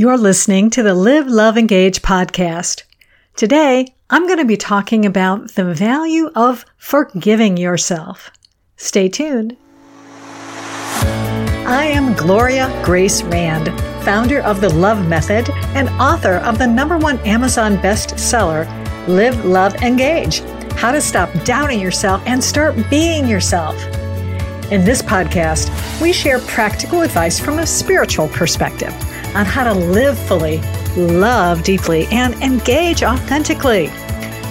You're listening to the Live, Love, Engage podcast. Today, I'm going to be talking about the value of forgiving yourself. Stay tuned. I am Gloria Grace Rand, founder of the Love Method and author of the number one Amazon bestseller, Live, Love, Engage How to Stop Doubting Yourself and Start Being Yourself. In this podcast, we share practical advice from a spiritual perspective on how to live fully, love deeply, and engage authentically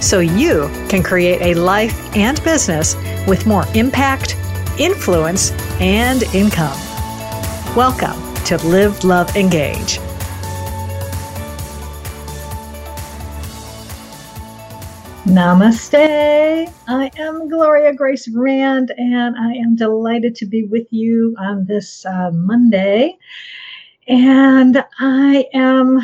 so you can create a life and business with more impact, influence, and income. Welcome to Live, Love, Engage. Namaste. I am Gloria Grace Rand, and I am delighted to be with you on this uh, Monday. And I am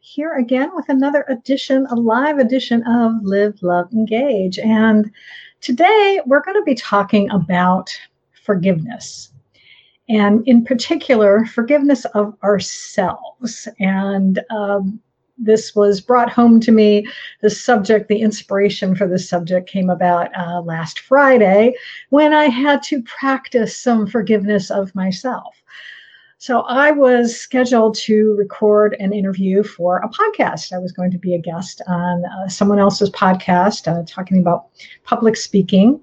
here again with another edition, a live edition of Live, Love, Engage. And today we're going to be talking about forgiveness. And in particular, forgiveness of ourselves. And um, this was brought home to me. The subject, the inspiration for this subject came about uh, last Friday when I had to practice some forgiveness of myself. So I was scheduled to record an interview for a podcast. I was going to be a guest on uh, someone else's podcast uh, talking about public speaking.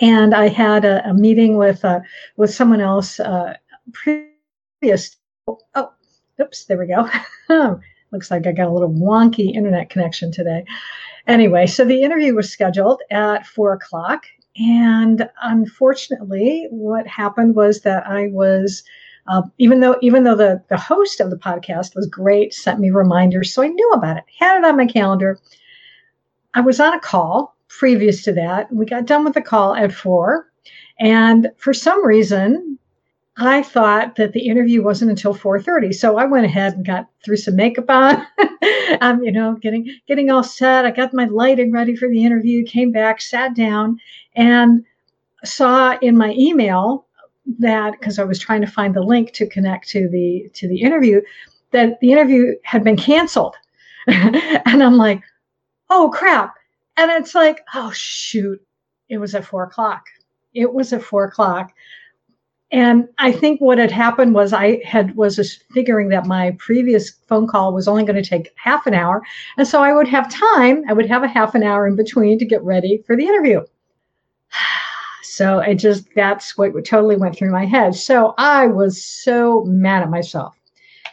And I had a, a meeting with uh, with someone else uh, previous. Oh, oops, there we go. Looks like I got a little wonky internet connection today. Anyway, so the interview was scheduled at four o'clock. And unfortunately, what happened was that I was uh, even though even though the the host of the podcast was great, sent me reminders, so I knew about it, had it on my calendar. I was on a call previous to that. We got done with the call at four, and for some reason, I thought that the interview wasn't until four thirty. So I went ahead and got threw some makeup on. I'm you know getting getting all set. I got my lighting ready for the interview. Came back, sat down, and saw in my email that because I was trying to find the link to connect to the to the interview that the interview had been canceled. and I'm like, oh crap. And it's like, oh shoot, it was at four o'clock. It was at four o'clock. And I think what had happened was I had was just figuring that my previous phone call was only going to take half an hour. And so I would have time, I would have a half an hour in between to get ready for the interview. So it just, that's what totally went through my head. So I was so mad at myself.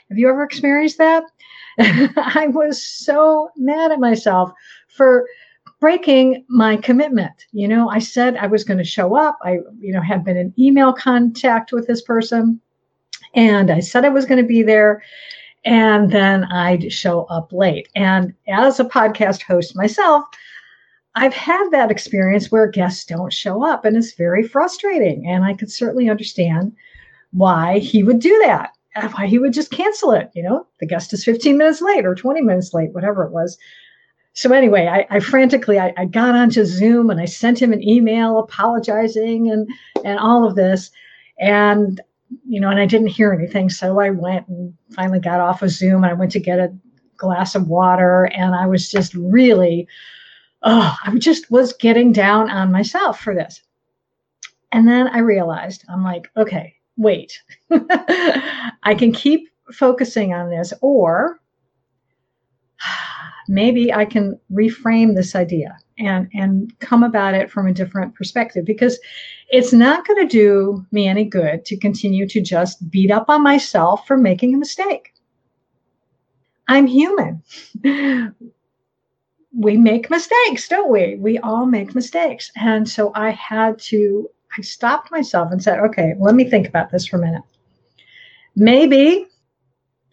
Have you ever experienced that? I was so mad at myself for breaking my commitment. You know, I said I was going to show up. I, you know, had been in email contact with this person and I said I was going to be there. And then I'd show up late. And as a podcast host myself, I've had that experience where guests don't show up and it's very frustrating. And I could certainly understand why he would do that, why he would just cancel it. You know, the guest is 15 minutes late or 20 minutes late, whatever it was. So anyway, I, I frantically I, I, got onto Zoom and I sent him an email apologizing and and all of this. And you know, and I didn't hear anything. So I went and finally got off of Zoom and I went to get a glass of water and I was just really oh, I just was getting down on myself for this. And then I realized, I'm like, okay, wait, I can keep focusing on this, or maybe I can reframe this idea and and come about it from a different perspective because it's not going to do me any good to continue to just beat up on myself for making a mistake. I'm human we make mistakes, don't we? We all make mistakes. And so I had to, I stopped myself and said, okay, let me think about this for a minute. Maybe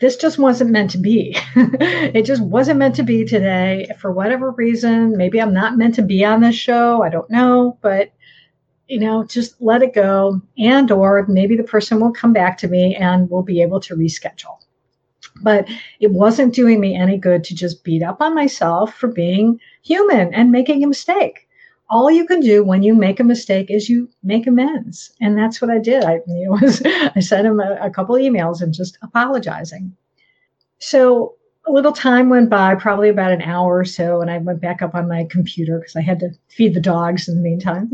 this just wasn't meant to be. it just wasn't meant to be today for whatever reason. Maybe I'm not meant to be on this show. I don't know, but you know, just let it go and or maybe the person will come back to me and we'll be able to reschedule. But it wasn't doing me any good to just beat up on myself for being human and making a mistake. All you can do when you make a mistake is you make amends, and that's what I did. I, was, I sent him a, a couple emails and just apologizing. so a little time went by, probably about an hour or so, and I went back up on my computer because I had to feed the dogs in the meantime.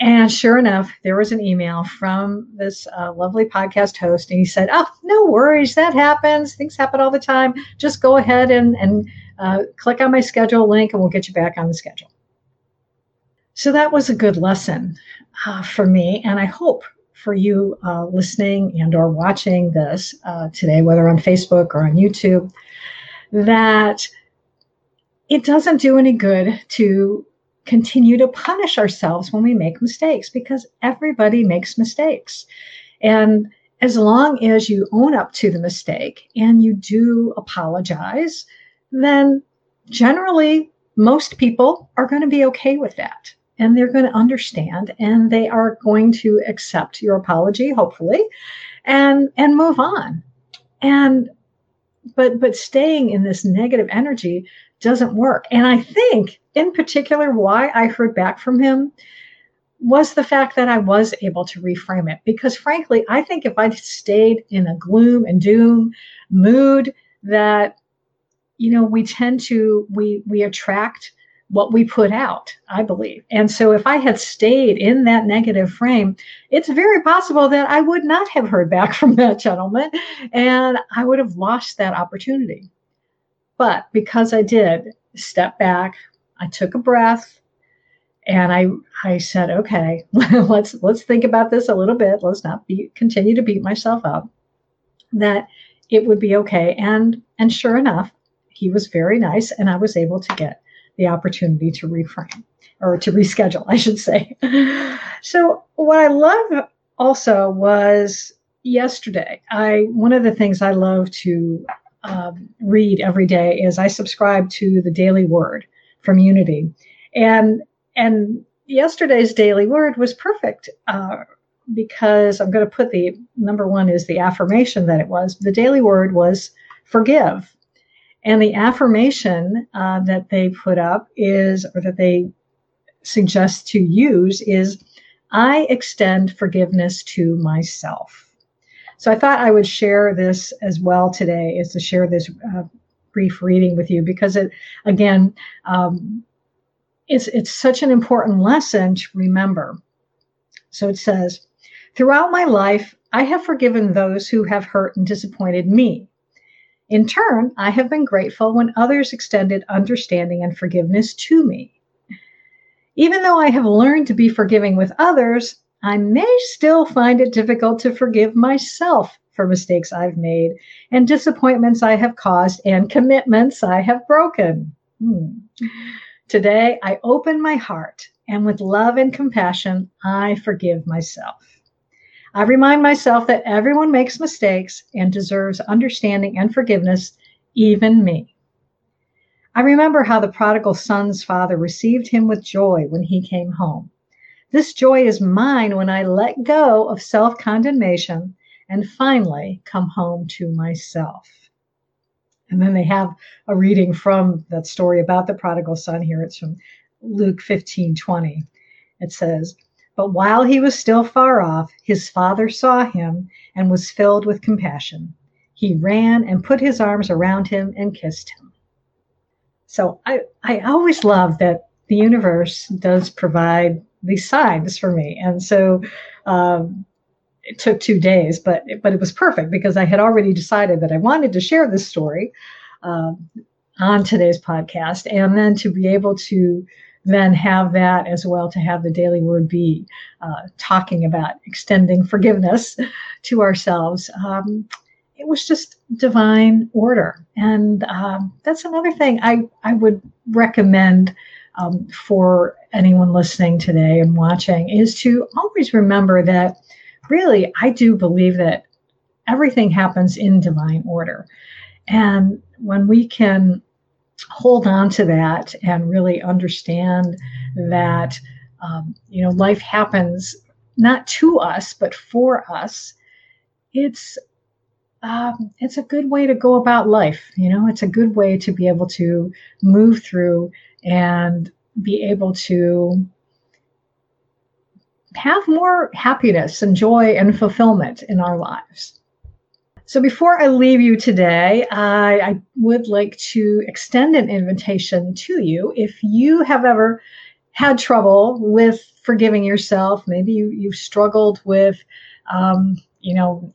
And sure enough, there was an email from this uh, lovely podcast host, and he said, "Oh, no worries, that happens. Things happen all the time. Just go ahead and and uh, click on my schedule link, and we'll get you back on the schedule." So that was a good lesson uh, for me, and I hope for you uh, listening and or watching this uh, today, whether on Facebook or on YouTube, that it doesn't do any good to continue to punish ourselves when we make mistakes because everybody makes mistakes. And as long as you own up to the mistake and you do apologize, then generally most people are going to be okay with that and they're going to understand and they are going to accept your apology hopefully and and move on and but but staying in this negative energy doesn't work. And i think in particular why i heard back from him was the fact that i was able to reframe it. Because frankly i think if i stayed in a gloom and doom mood that you know we tend to we we attract what we put out, I believe. And so if I had stayed in that negative frame, it's very possible that I would not have heard back from that gentleman and I would have lost that opportunity. But because I did step back, I took a breath and I I said, okay, let's let's think about this a little bit. Let's not be continue to beat myself up. That it would be okay. And and sure enough, he was very nice and I was able to get the opportunity to reframe or to reschedule, I should say. So, what I love also was yesterday. I one of the things I love to um, read every day is I subscribe to the Daily Word from Unity, and and yesterday's Daily Word was perfect. Uh, because I'm going to put the number one is the affirmation that it was. The daily word was forgive. And the affirmation uh, that they put up is, or that they suggest to use, is I extend forgiveness to myself. So I thought I would share this as well today, is to share this uh, brief reading with you because it, again, um, it's it's such an important lesson to remember. So it says, throughout my life, I have forgiven those who have hurt and disappointed me. In turn, I have been grateful when others extended understanding and forgiveness to me. Even though I have learned to be forgiving with others, I may still find it difficult to forgive myself for mistakes I've made and disappointments I have caused and commitments I have broken. Hmm. Today, I open my heart and with love and compassion, I forgive myself. I remind myself that everyone makes mistakes and deserves understanding and forgiveness, even me. I remember how the prodigal son's father received him with joy when he came home. This joy is mine when I let go of self condemnation and finally come home to myself. And then they have a reading from that story about the prodigal son here. It's from Luke 15 20. It says, but while he was still far off, his father saw him and was filled with compassion. He ran and put his arms around him and kissed him. So I, I always love that the universe does provide these signs for me. And so um, it took two days, but but it was perfect because I had already decided that I wanted to share this story um, on today's podcast, and then to be able to then have that as well to have the daily word be uh, talking about extending forgiveness to ourselves. Um, it was just divine order. And um, that's another thing I, I would recommend um, for anyone listening today and watching is to always remember that really, I do believe that everything happens in divine order. And when we can hold on to that and really understand that um, you know life happens not to us but for us. It's um, it's a good way to go about life you know? It's a good way to be able to move through and be able to have more happiness and joy and fulfillment in our lives So before I leave you today, I, I, would like to extend an invitation to you. If you have ever had trouble with forgiving yourself, maybe you, you've struggled with, um, you know,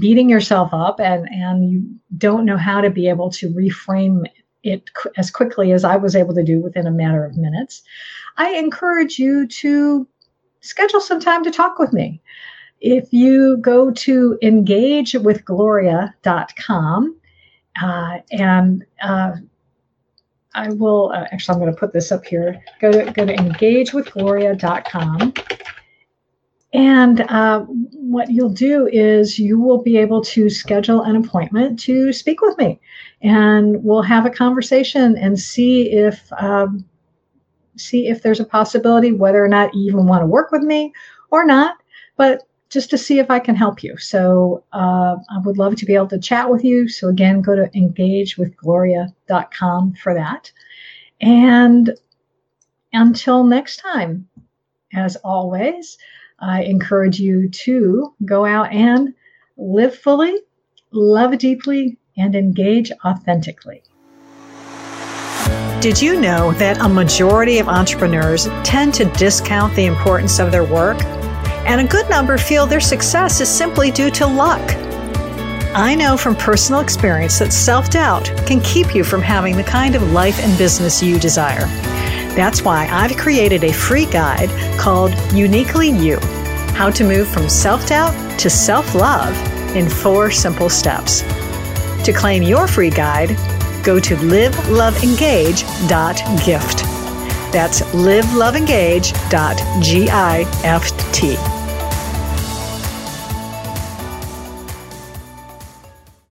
beating yourself up and, and you don't know how to be able to reframe it as quickly as I was able to do within a matter of minutes, I encourage you to schedule some time to talk with me if you go to engagewithgloria.com, uh, and uh, I will uh, actually, I'm going to put this up here. Go to, go to engagewithgloria.com. And uh, what you'll do is you will be able to schedule an appointment to speak with me. And we'll have a conversation and see if um, see if there's a possibility whether or not you even want to work with me or not. But just to see if I can help you. So uh, I would love to be able to chat with you. So again, go to engagewithgloria.com for that. And until next time, as always, I encourage you to go out and live fully, love deeply, and engage authentically. Did you know that a majority of entrepreneurs tend to discount the importance of their work? And a good number feel their success is simply due to luck. I know from personal experience that self doubt can keep you from having the kind of life and business you desire. That's why I've created a free guide called Uniquely You How to Move from Self Doubt to Self Love in Four Simple Steps. To claim your free guide, go to liveloveengage.gift. That's liveloveengage.gift.